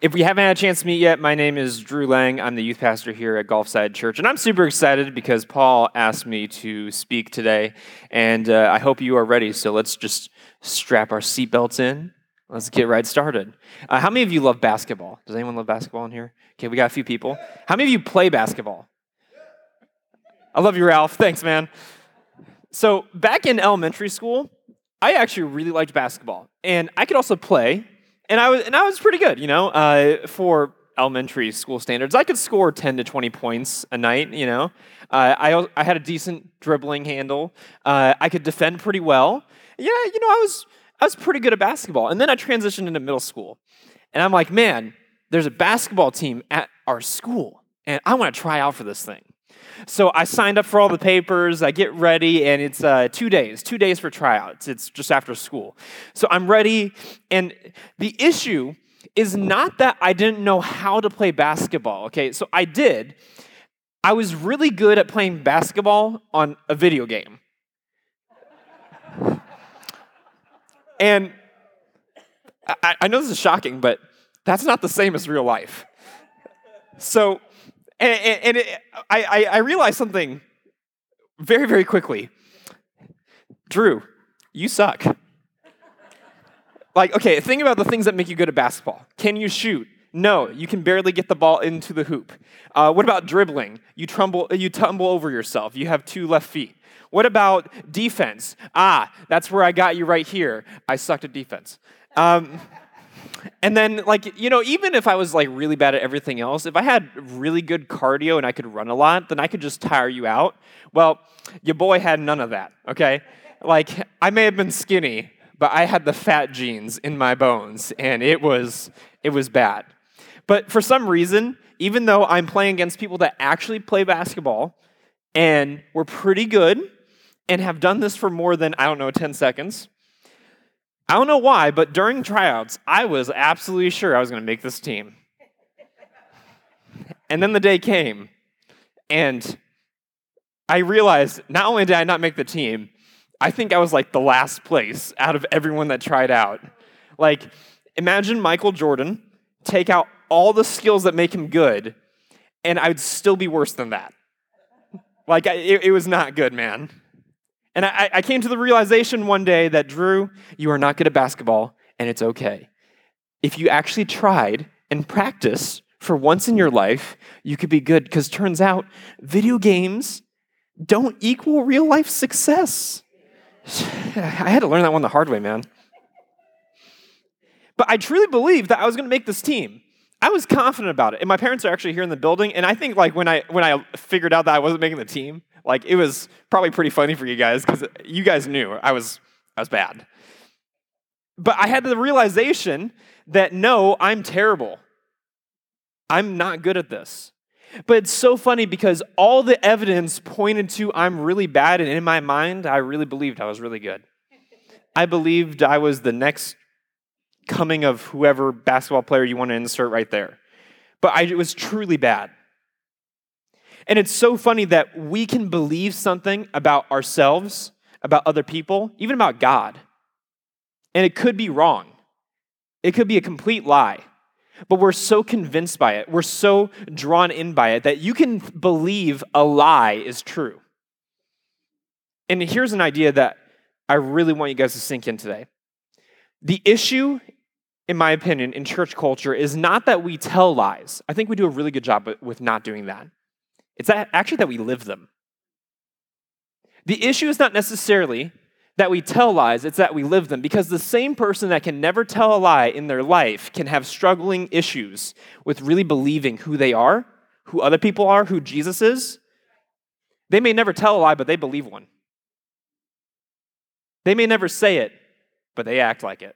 If we haven't had a chance to meet yet, my name is Drew Lang. I'm the youth pastor here at Gulfside Church, and I'm super excited because Paul asked me to speak today, and uh, I hope you are ready. So let's just strap our seatbelts in. Let's get right started. Uh, how many of you love basketball? Does anyone love basketball in here? Okay, we got a few people. How many of you play basketball? I love you, Ralph. Thanks, man. So back in elementary school, I actually really liked basketball, and I could also play and I was and I was pretty good, you know, uh, for elementary school standards. I could score 10 to 20 points a night, you know. Uh, I, I had a decent dribbling handle. Uh, I could defend pretty well. Yeah, you know, I was, I was pretty good at basketball. And then I transitioned into middle school. And I'm like, man, there's a basketball team at our school, and I want to try out for this thing. So I signed up for all the papers, I get ready, and it's uh, two days, two days for tryouts. It's just after school. So I'm ready, and the issue is not that I didn't know how to play basketball, okay? So I did. I was really good at playing basketball on a video game. and I, I know this is shocking, but that's not the same as real life. So and, and, it, I, I realized something very, very quickly. Drew, you suck. Like, okay, think about the things that make you good at basketball. Can you shoot? No, you can barely get the ball into the hoop. Uh, what about dribbling? You tumble, you tumble over yourself. You have two left feet. What about defense? Ah, that's where I got you right here. I sucked at defense. Um, and then, like, you know, even if I was like really bad at everything else, if I had really good cardio and I could run a lot, then I could just tire you out. Well, your boy had none of that, okay? Like, I may have been skinny, but I had the fat genes in my bones, and it was it was bad. But for some reason, even though I'm playing against people that actually play basketball and we're pretty good and have done this for more than, I don't know, 10 seconds, I don't know why, but during tryouts, I was absolutely sure I was going to make this team. And then the day came, and I realized not only did I not make the team, I think I was like the last place out of everyone that tried out. Like, imagine Michael Jordan take out all the skills that make him good, and I'd still be worse than that. Like, it, it was not good, man. And I, I came to the realization one day that, Drew, you are not good at basketball, and it's okay. If you actually tried and practiced for once in your life, you could be good. Because turns out, video games don't equal real life success. I had to learn that one the hard way, man. But I truly believed that I was going to make this team. I was confident about it. And my parents are actually here in the building. And I think like when I when I figured out that I wasn't making the team, like it was probably pretty funny for you guys because you guys knew I was I was bad. But I had the realization that no, I'm terrible. I'm not good at this. But it's so funny because all the evidence pointed to I'm really bad, and in my mind, I really believed I was really good. I believed I was the next coming of whoever basketball player you want to insert right there. But I was truly bad. And it's so funny that we can believe something about ourselves, about other people, even about God. And it could be wrong. It could be a complete lie. But we're so convinced by it, we're so drawn in by it that you can believe a lie is true. And here's an idea that I really want you guys to sink in today. The issue, in my opinion, in church culture is not that we tell lies. I think we do a really good job with not doing that. It's that actually that we live them. The issue is not necessarily that we tell lies, it's that we live them. Because the same person that can never tell a lie in their life can have struggling issues with really believing who they are, who other people are, who Jesus is. They may never tell a lie, but they believe one. They may never say it, but they act like it.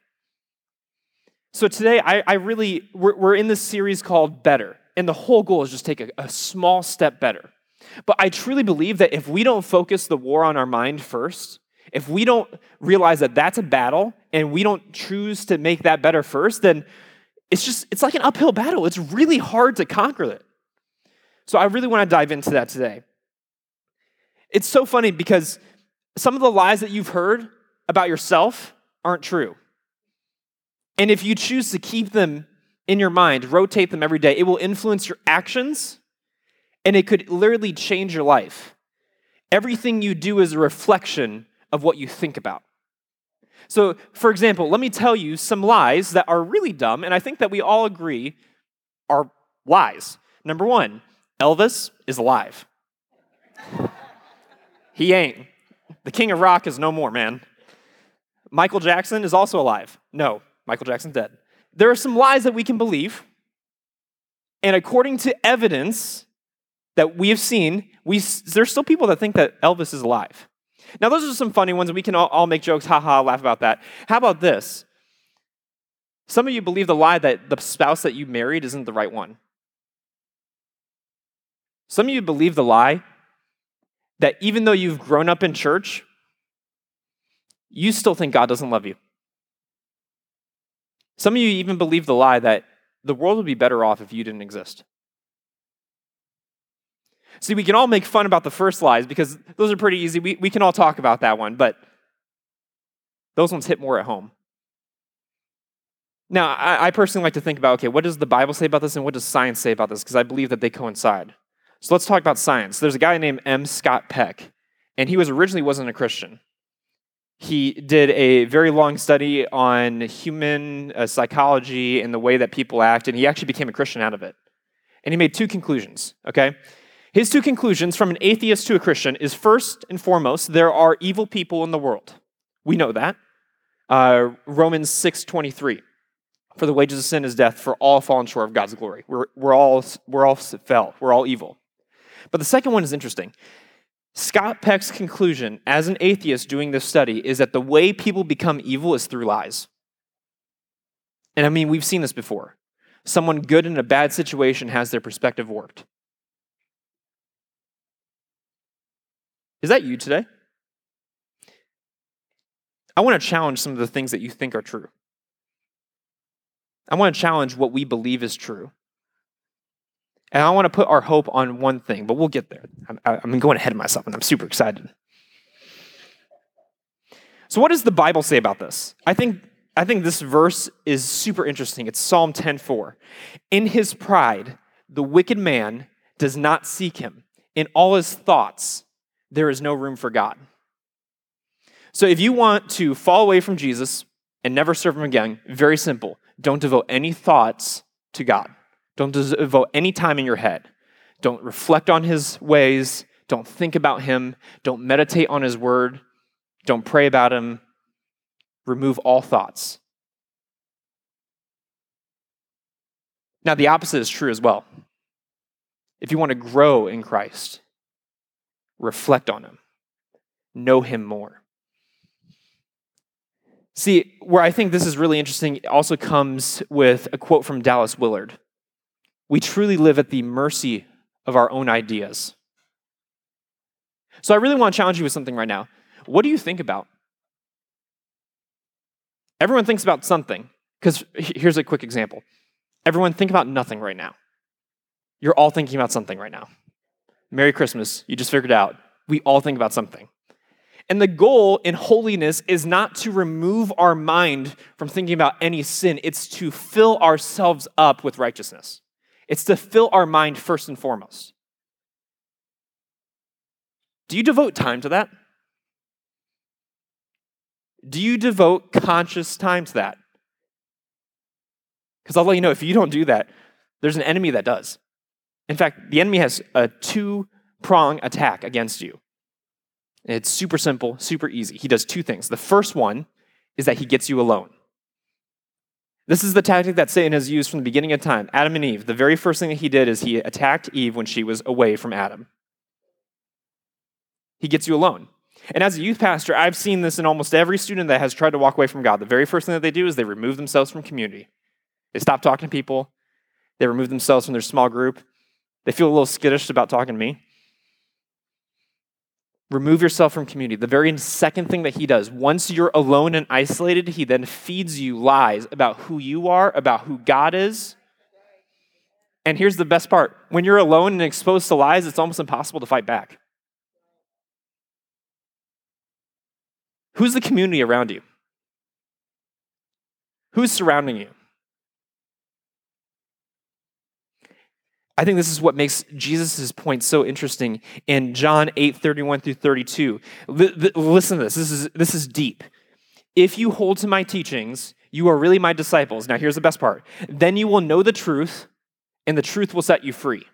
So today, I, I really, we're, we're in this series called Better. And the whole goal is just take a, a small step better. But I truly believe that if we don't focus the war on our mind first, if we don't realize that that's a battle and we don't choose to make that better first, then it's just, it's like an uphill battle. It's really hard to conquer it. So I really want to dive into that today. It's so funny because some of the lies that you've heard about yourself aren't true. And if you choose to keep them in your mind, rotate them every day. It will influence your actions and it could literally change your life. Everything you do is a reflection of what you think about. So, for example, let me tell you some lies that are really dumb, and I think that we all agree are lies. Number one, Elvis is alive. he ain't. The king of rock is no more, man. Michael Jackson is also alive. No, Michael Jackson's dead. There are some lies that we can believe, and according to evidence that we have seen, we, there's still people that think that Elvis is alive. Now, those are some funny ones, we can all, all make jokes, haha, laugh about that. How about this? Some of you believe the lie that the spouse that you married isn't the right one. Some of you believe the lie that even though you've grown up in church, you still think God doesn't love you. Some of you even believe the lie that the world would be better off if you didn't exist. See, we can all make fun about the first lies because those are pretty easy. We, we can all talk about that one, but those ones hit more at home. Now, I, I personally like to think about okay, what does the Bible say about this and what does science say about this? Because I believe that they coincide. So let's talk about science. There's a guy named M. Scott Peck, and he was originally wasn't a Christian. He did a very long study on human uh, psychology and the way that people act, and he actually became a Christian out of it. And he made two conclusions, okay? His two conclusions from an atheist to a Christian is first and foremost, there are evil people in the world. We know that. Uh, Romans 6.23. For the wages of sin is death, for all fallen short of God's glory. We're, we're, all, we're all fell. We're all evil. But the second one is interesting. Scott Peck's conclusion, as an atheist doing this study, is that the way people become evil is through lies. And I mean, we've seen this before. Someone good in a bad situation has their perspective warped. Is that you today? I want to challenge some of the things that you think are true. I want to challenge what we believe is true. And I want to put our hope on one thing, but we'll get there. I'm, I'm going ahead of myself and I'm super excited. So, what does the Bible say about this? I think, I think this verse is super interesting. It's Psalm 10:4. In his pride, the wicked man does not seek him. In all his thoughts, there is no room for God. So if you want to fall away from Jesus and never serve him again, very simple. Don't devote any thoughts to God. Don't devote any time in your head. Don't reflect on his ways. Don't think about him. Don't meditate on his word. Don't pray about him. Remove all thoughts. Now, the opposite is true as well. If you want to grow in Christ, reflect on him, know him more. See, where I think this is really interesting also comes with a quote from Dallas Willard. We truly live at the mercy of our own ideas. So I really want to challenge you with something right now. What do you think about? Everyone thinks about something. Because here's a quick example. Everyone think about nothing right now. You're all thinking about something right now. Merry Christmas. You just figured out. We all think about something. And the goal in holiness is not to remove our mind from thinking about any sin, it's to fill ourselves up with righteousness. It's to fill our mind first and foremost. Do you devote time to that? Do you devote conscious time to that? Because I'll let you know if you don't do that, there's an enemy that does. In fact, the enemy has a two prong attack against you. It's super simple, super easy. He does two things. The first one is that he gets you alone. This is the tactic that Satan has used from the beginning of time. Adam and Eve, the very first thing that he did is he attacked Eve when she was away from Adam. He gets you alone. And as a youth pastor, I've seen this in almost every student that has tried to walk away from God. The very first thing that they do is they remove themselves from community. They stop talking to people, they remove themselves from their small group, they feel a little skittish about talking to me. Remove yourself from community. The very second thing that he does, once you're alone and isolated, he then feeds you lies about who you are, about who God is. And here's the best part when you're alone and exposed to lies, it's almost impossible to fight back. Who's the community around you? Who's surrounding you? I think this is what makes Jesus' point so interesting in John 8, 31 through 32. L- listen to this. This is, this is deep. If you hold to my teachings, you are really my disciples. Now, here's the best part. Then you will know the truth, and the truth will set you free.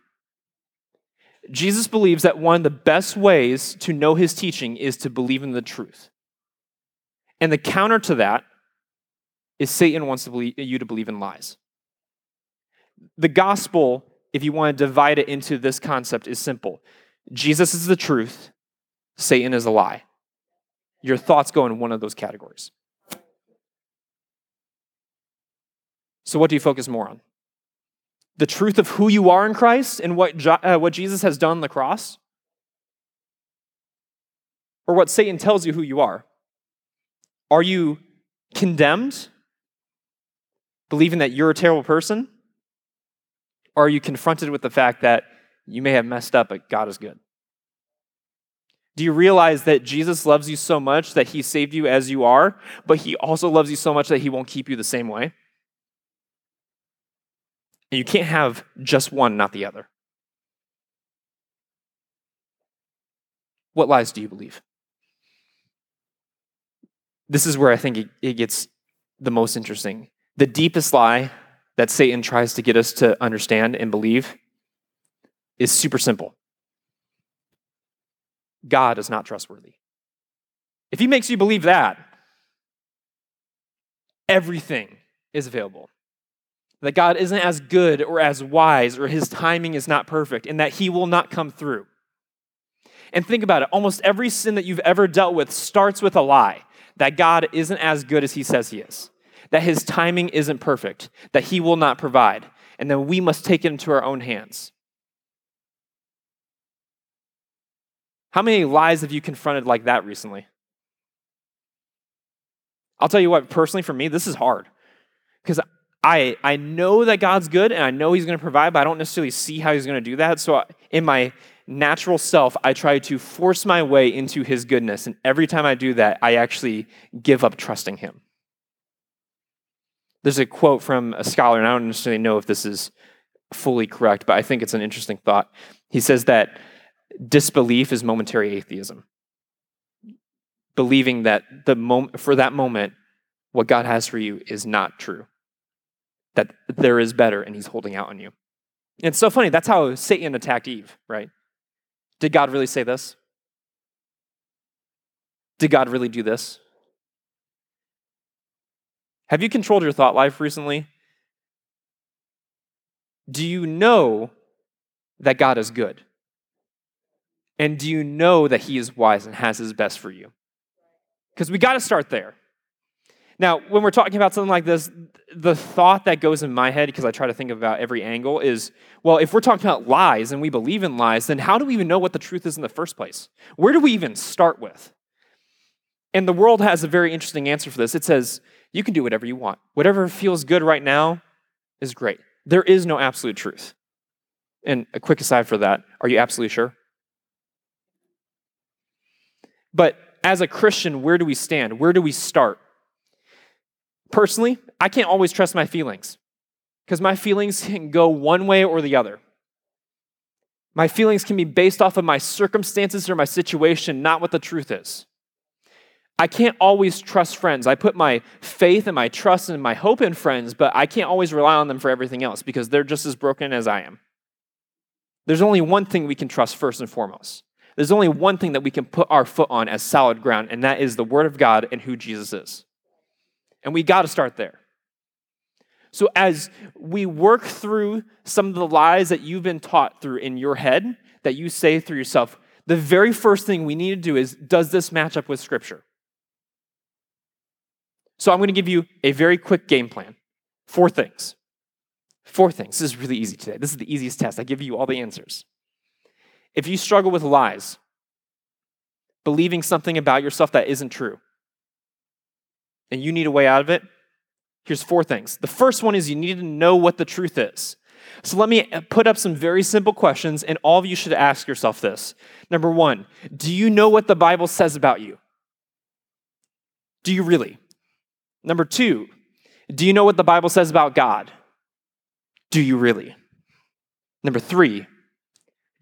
Jesus believes that one of the best ways to know his teaching is to believe in the truth. And the counter to that is Satan wants to believe, you to believe in lies. The gospel, if you want to divide it into this concept, is simple Jesus is the truth, Satan is a lie. Your thoughts go in one of those categories. So, what do you focus more on? the truth of who you are in Christ and what, uh, what Jesus has done on the cross? Or what Satan tells you who you are? Are you condemned, believing that you're a terrible person? Are you confronted with the fact that you may have messed up, but God is good? Do you realize that Jesus loves you so much that he saved you as you are, but he also loves you so much that he won't keep you the same way? And you can't have just one, not the other. What lies do you believe? This is where I think it, gets the most interesting. The deepest lie that Satan tries to get us to understand and believe is super simple God is not trustworthy. If he makes you believe that, everything is available that God isn't as good or as wise or his timing is not perfect and that he will not come through. And think about it almost every sin that you've ever dealt with starts with a lie that God isn't as good as he says he is, that his timing isn't perfect, that he will not provide, and then we must take it into our own hands. How many lies have you confronted like that recently? I'll tell you what, personally, for me, this is hard because I, I know that God's good and I know He's going to provide, but I don't necessarily see how He's going to do that. So, in my natural self, I try to force my way into His goodness. And every time I do that, I actually give up trusting Him. There's a quote from a scholar, and I don't necessarily know if this is fully correct, but I think it's an interesting thought. He says that disbelief is momentary atheism. Believing that the moment for that moment, what God has for you is not true that there is better and he's holding out on you. And it's so funny. That's how Satan attacked Eve, right? Did God really say this? Did God really do this? Have you controlled your thought life recently? Do you know that God is good? And do you know that He is wise and has His best for you? Because we got to start there. Now, when we're talking about something like this, the thought that goes in my head, because I try to think about every angle, is well, if we're talking about lies and we believe in lies, then how do we even know what the truth is in the first place? Where do we even start with? And the world has a very interesting answer for this. It says, you can do whatever you want. Whatever feels good right now is great. There is no absolute truth. And a quick aside for that are you absolutely sure? But as a Christian, where do we stand? Where do we start? Personally, I can't always trust my feelings because my feelings can go one way or the other. My feelings can be based off of my circumstances or my situation, not what the truth is. I can't always trust friends. I put my faith and my trust and my hope in friends, but I can't always rely on them for everything else because they're just as broken as I am. There's only one thing we can trust first and foremost. There's only one thing that we can put our foot on as solid ground, and that is the Word of God and who Jesus is. And we got to start there. So, as we work through some of the lies that you've been taught through in your head, that you say through yourself, the very first thing we need to do is does this match up with Scripture? So, I'm going to give you a very quick game plan. Four things. Four things. This is really easy today. This is the easiest test. I give you all the answers. If you struggle with lies, believing something about yourself that isn't true, and you need a way out of it, here's four things. The first one is you need to know what the truth is. So let me uh, put up some very simple questions, and all of you should ask yourself this. Number one, do you know what the Bible says about you? Do you really? Number two, do you know what the Bible says about God? Do you really? Number three,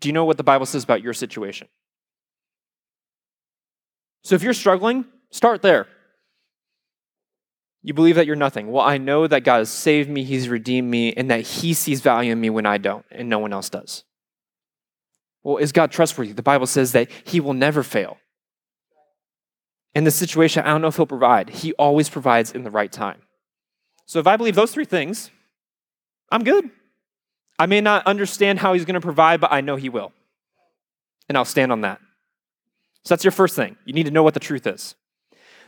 do you know what the Bible says about your situation? So if you're struggling, start there. You believe that you're nothing. Well, I know that God has saved me, He's redeemed me, and that He sees value in me when I don't, and no one else does. Well, is God trustworthy? The Bible says that He will never fail. In this situation, I don't know if He'll provide. He always provides in the right time. So if I believe those three things, I'm good. I may not understand how He's going to provide, but I know He will. And I'll stand on that. So that's your first thing. You need to know what the truth is.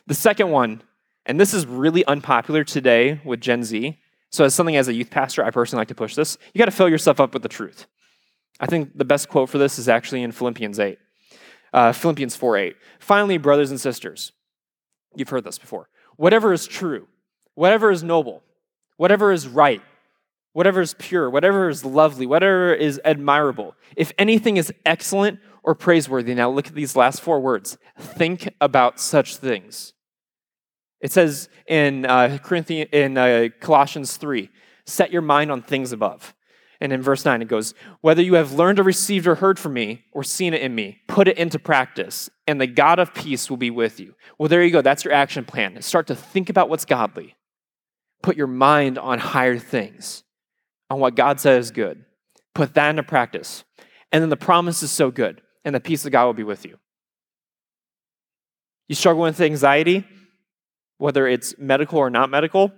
The second one and this is really unpopular today with Gen Z. So, as something as a youth pastor, I personally like to push this. You got to fill yourself up with the truth. I think the best quote for this is actually in Philippians 8. Uh, Philippians 4 8. Finally, brothers and sisters, you've heard this before. Whatever is true, whatever is noble, whatever is right, whatever is pure, whatever is lovely, whatever is admirable, if anything is excellent or praiseworthy, now look at these last four words think about such things. It says in, uh, Corinthians, in uh, Colossians 3 set your mind on things above. And in verse 9, it goes, Whether you have learned or received or heard from me or seen it in me, put it into practice, and the God of peace will be with you. Well, there you go. That's your action plan. Start to think about what's godly. Put your mind on higher things, on what God says is good. Put that into practice. And then the promise is so good, and the peace of God will be with you. You struggle with anxiety? whether it's medical or not medical.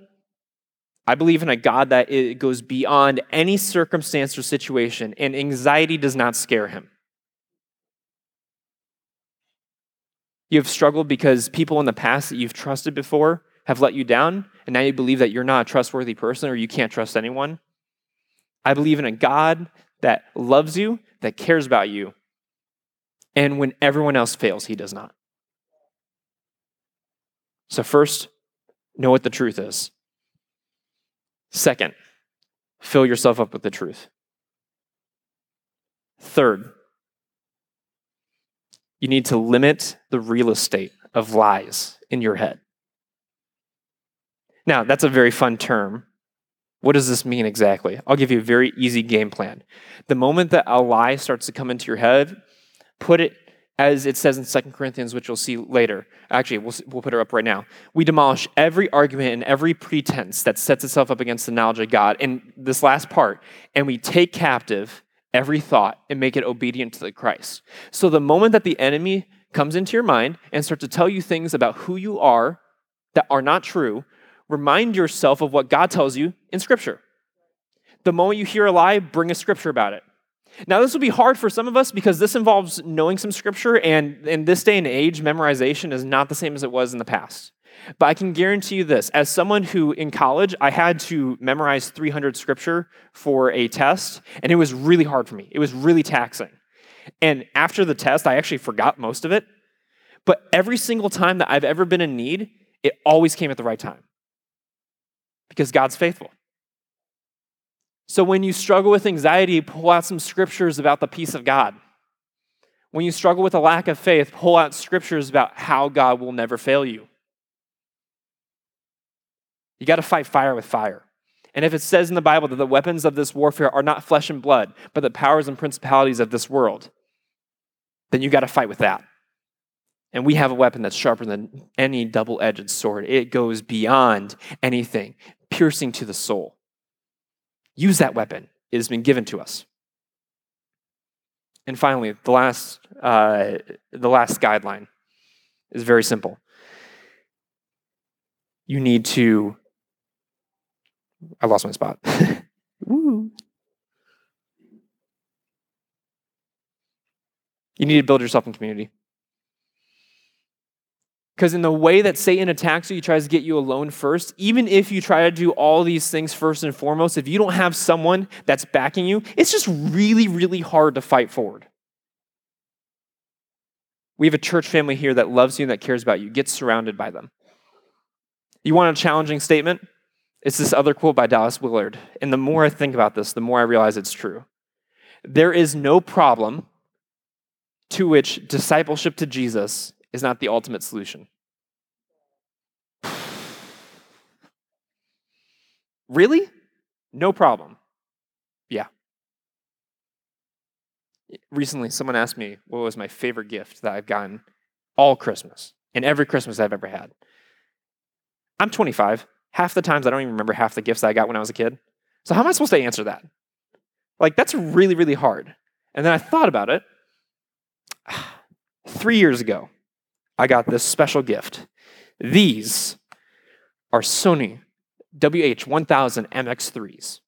I believe in a God that it goes beyond any circumstance or situation, and anxiety does not scare him. You have struggled because people in the past that you've trusted before have let you down, and now you believe that you're not a trustworthy person or you can't trust anyone. I believe in a God that loves you, that cares about you, and when everyone else fails, he does not. So, first, know what the truth is. Second, fill yourself up with the truth. Third, you need to limit the real estate of lies in your head. Now, that's a very fun term. What does this mean exactly? I'll give you a very easy game plan. The moment that a lie starts to come into your head, put it as it says in 2 Corinthians, which you'll see later. Actually, we'll, we'll put her up right now. We demolish every argument and every pretense that sets itself up against the knowledge of God. In this last part, and we take captive every thought and make it obedient to the Christ. So the moment that the enemy comes into your mind and starts to tell you things about who you are that are not true, remind yourself of what God tells you in Scripture. The moment you hear a lie, bring a scripture about it. Now, this will be hard for some of us because this involves knowing some scripture, and in this day and age, memorization is not the same as it was in the past. But I can guarantee you this as someone who in college, I had to memorize 300 scripture for a test, and it was really hard for me. It was really taxing. And after the test, I actually forgot most of it. But every single time that I've ever been in need, it always came at the right time because God's faithful. So when you struggle with anxiety, pull out some scriptures about the peace of God. When you struggle with a lack of faith, pull out scriptures about how God will never fail you. You got to fight fire with fire. And if it says in the Bible that the weapons of this warfare are not flesh and blood, but the powers and principalities of this world, then you got to fight with that. And we have a weapon that's sharper than any double edged sword. It goes beyond anything, piercing to the soul. Use that weapon. It has been given to us. And finally, the last, uh, the last guideline is very simple. You need to. I lost my spot. Woo. You need to build yourself in community. Because in the way that Satan attacks you, he tries to get you alone first. Even if you try to do all these things first and foremost, if you don't have someone that's backing you, it's just really, really hard to fight forward. We have a church family here that loves you and that cares about you. Get surrounded by them. You want a challenging statement? It's this other quote by Dallas Willard. And the more I think about this, the more I realize it's true. There is no problem to which discipleship to Jesus is not the ultimate solution. Really? No problem. Yeah. Recently, someone asked me what was my favorite gift that I've gotten all Christmas and every Christmas I've ever had. I'm 25. Half the times I don't even remember half the gifts I got when I was a kid. So how am I supposed to answer that? Like, that's really, really hard. And then I thought about it. Three years ago, I got this special gift. These are Sony WH1000 MX3s.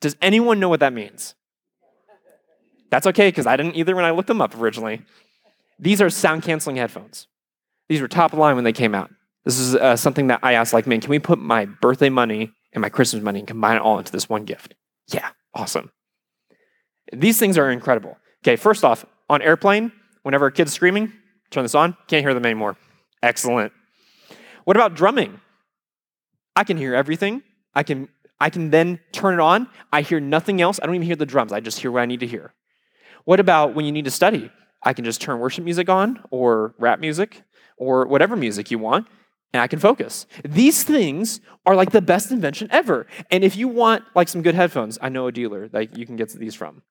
Does anyone know what that means? That's okay, because I didn't either when I looked them up originally. These are sound canceling headphones. These were top of line when they came out. This is uh, something that I asked, like, man, can we put my birthday money and my Christmas money and combine it all into this one gift? Yeah, awesome. These things are incredible. Okay, first off, on airplane, whenever a kid's screaming, turn this on, can't hear them anymore. Excellent. What about drumming? I can hear everything. I can I can then turn it on. I hear nothing else. I don't even hear the drums. I just hear what I need to hear. What about when you need to study? I can just turn worship music on or rap music or whatever music you want and I can focus. These things are like the best invention ever. And if you want like some good headphones, I know a dealer that you can get these from.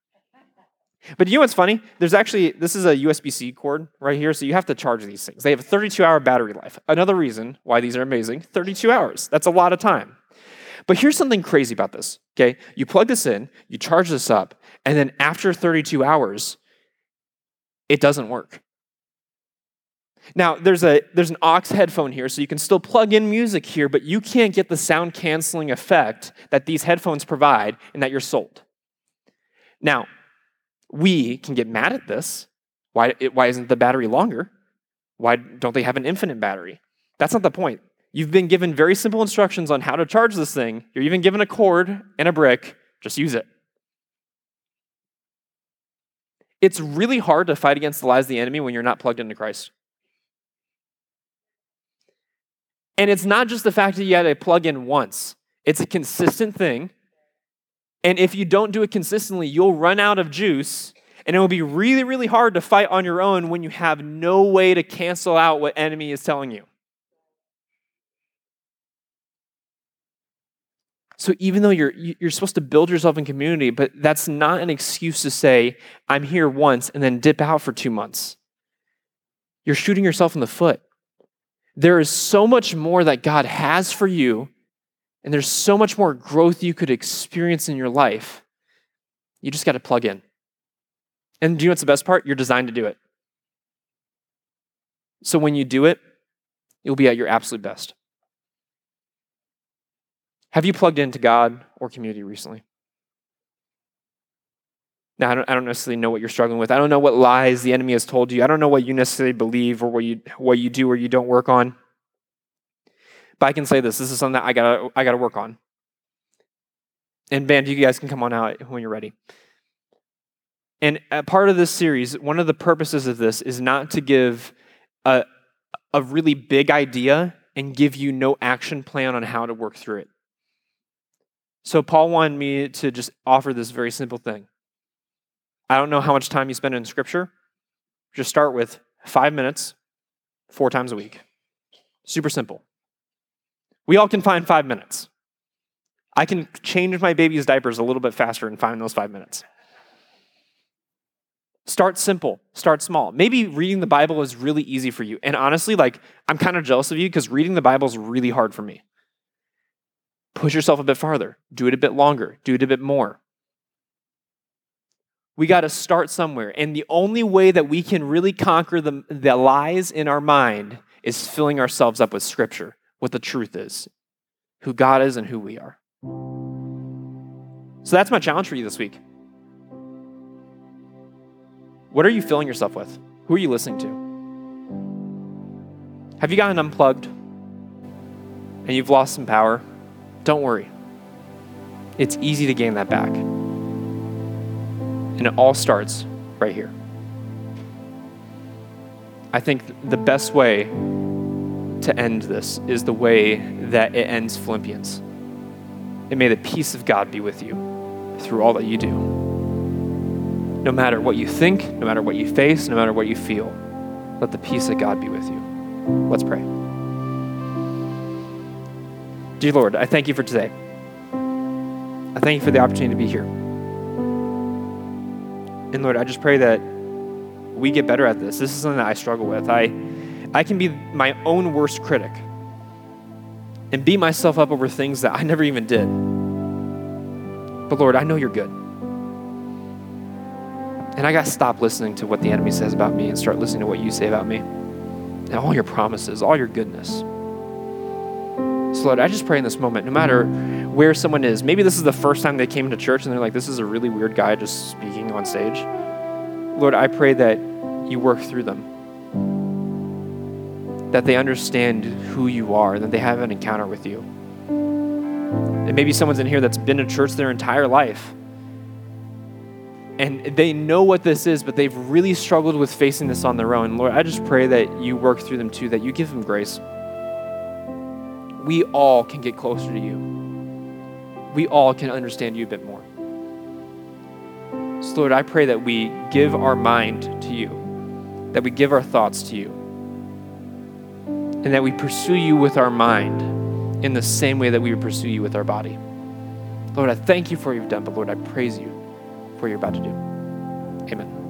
But you know what's funny? There's actually, this is a USB C cord right here, so you have to charge these things. They have a 32 hour battery life. Another reason why these are amazing 32 hours. That's a lot of time. But here's something crazy about this, okay? You plug this in, you charge this up, and then after 32 hours, it doesn't work. Now, there's, a, there's an aux headphone here, so you can still plug in music here, but you can't get the sound canceling effect that these headphones provide and that you're sold. Now, we can get mad at this. Why, why isn't the battery longer? Why don't they have an infinite battery? That's not the point. You've been given very simple instructions on how to charge this thing. You're even given a cord and a brick. Just use it. It's really hard to fight against the lies of the enemy when you're not plugged into Christ. And it's not just the fact that you had to plug in once, it's a consistent thing and if you don't do it consistently, you'll run out of juice, and it will be really, really hard to fight on your own when you have no way to cancel out what enemy is telling you. So even though you're you're supposed to build yourself in community, but that's not an excuse to say I'm here once and then dip out for 2 months. You're shooting yourself in the foot. There is so much more that God has for you and there's so much more growth you could experience in your life. You just got to plug in. And do you know what's the best part? You're designed to do it. So when you do it, you'll be at your absolute best. Have you plugged into God or community recently? Now, I don't, I don't necessarily know what you're struggling with. I don't know what lies the enemy has told you. I don't know what you necessarily believe or what you, what you do or you don't work on. But I can say this: this is something that I gotta I gotta work on. And band, you guys can come on out when you're ready. And a part of this series, one of the purposes of this is not to give a, a really big idea and give you no action plan on how to work through it. So Paul wanted me to just offer this very simple thing. I don't know how much time you spend in scripture. Just start with five minutes, four times a week. Super simple. We all can find five minutes. I can change my baby's diapers a little bit faster and find those five minutes. Start simple, start small. Maybe reading the Bible is really easy for you. And honestly, like, I'm kind of jealous of you because reading the Bible is really hard for me. Push yourself a bit farther, do it a bit longer, do it a bit more. We got to start somewhere. And the only way that we can really conquer the, the lies in our mind is filling ourselves up with Scripture what the truth is, who God is and who we are. So that's my challenge for you this week. What are you filling yourself with? Who are you listening to? Have you gotten unplugged and you've lost some power? Don't worry. It's easy to gain that back. And it all starts right here. I think the best way to end this is the way that it ends Philippians. And may the peace of God be with you through all that you do. No matter what you think, no matter what you face, no matter what you feel, let the peace of God be with you. Let's pray. Dear Lord, I thank you for today. I thank you for the opportunity to be here. And Lord, I just pray that we get better at this. This is something that I struggle with. I, I can be my own worst critic and beat myself up over things that I never even did. But Lord, I know you're good. And I got to stop listening to what the enemy says about me and start listening to what you say about me and all your promises, all your goodness. So, Lord, I just pray in this moment, no matter where someone is, maybe this is the first time they came into church and they're like, this is a really weird guy just speaking on stage. Lord, I pray that you work through them, that they understand who you are, that they have an encounter with you. And maybe someone's in here that's been to church their entire life and they know what this is, but they've really struggled with facing this on their own. Lord, I just pray that you work through them too, that you give them grace. We all can get closer to you. We all can understand you a bit more. So, Lord, I pray that we give our mind to you, that we give our thoughts to you, and that we pursue you with our mind in the same way that we would pursue you with our body. Lord, I thank you for what you've done, but Lord, I praise you for what you're about to do. Amen.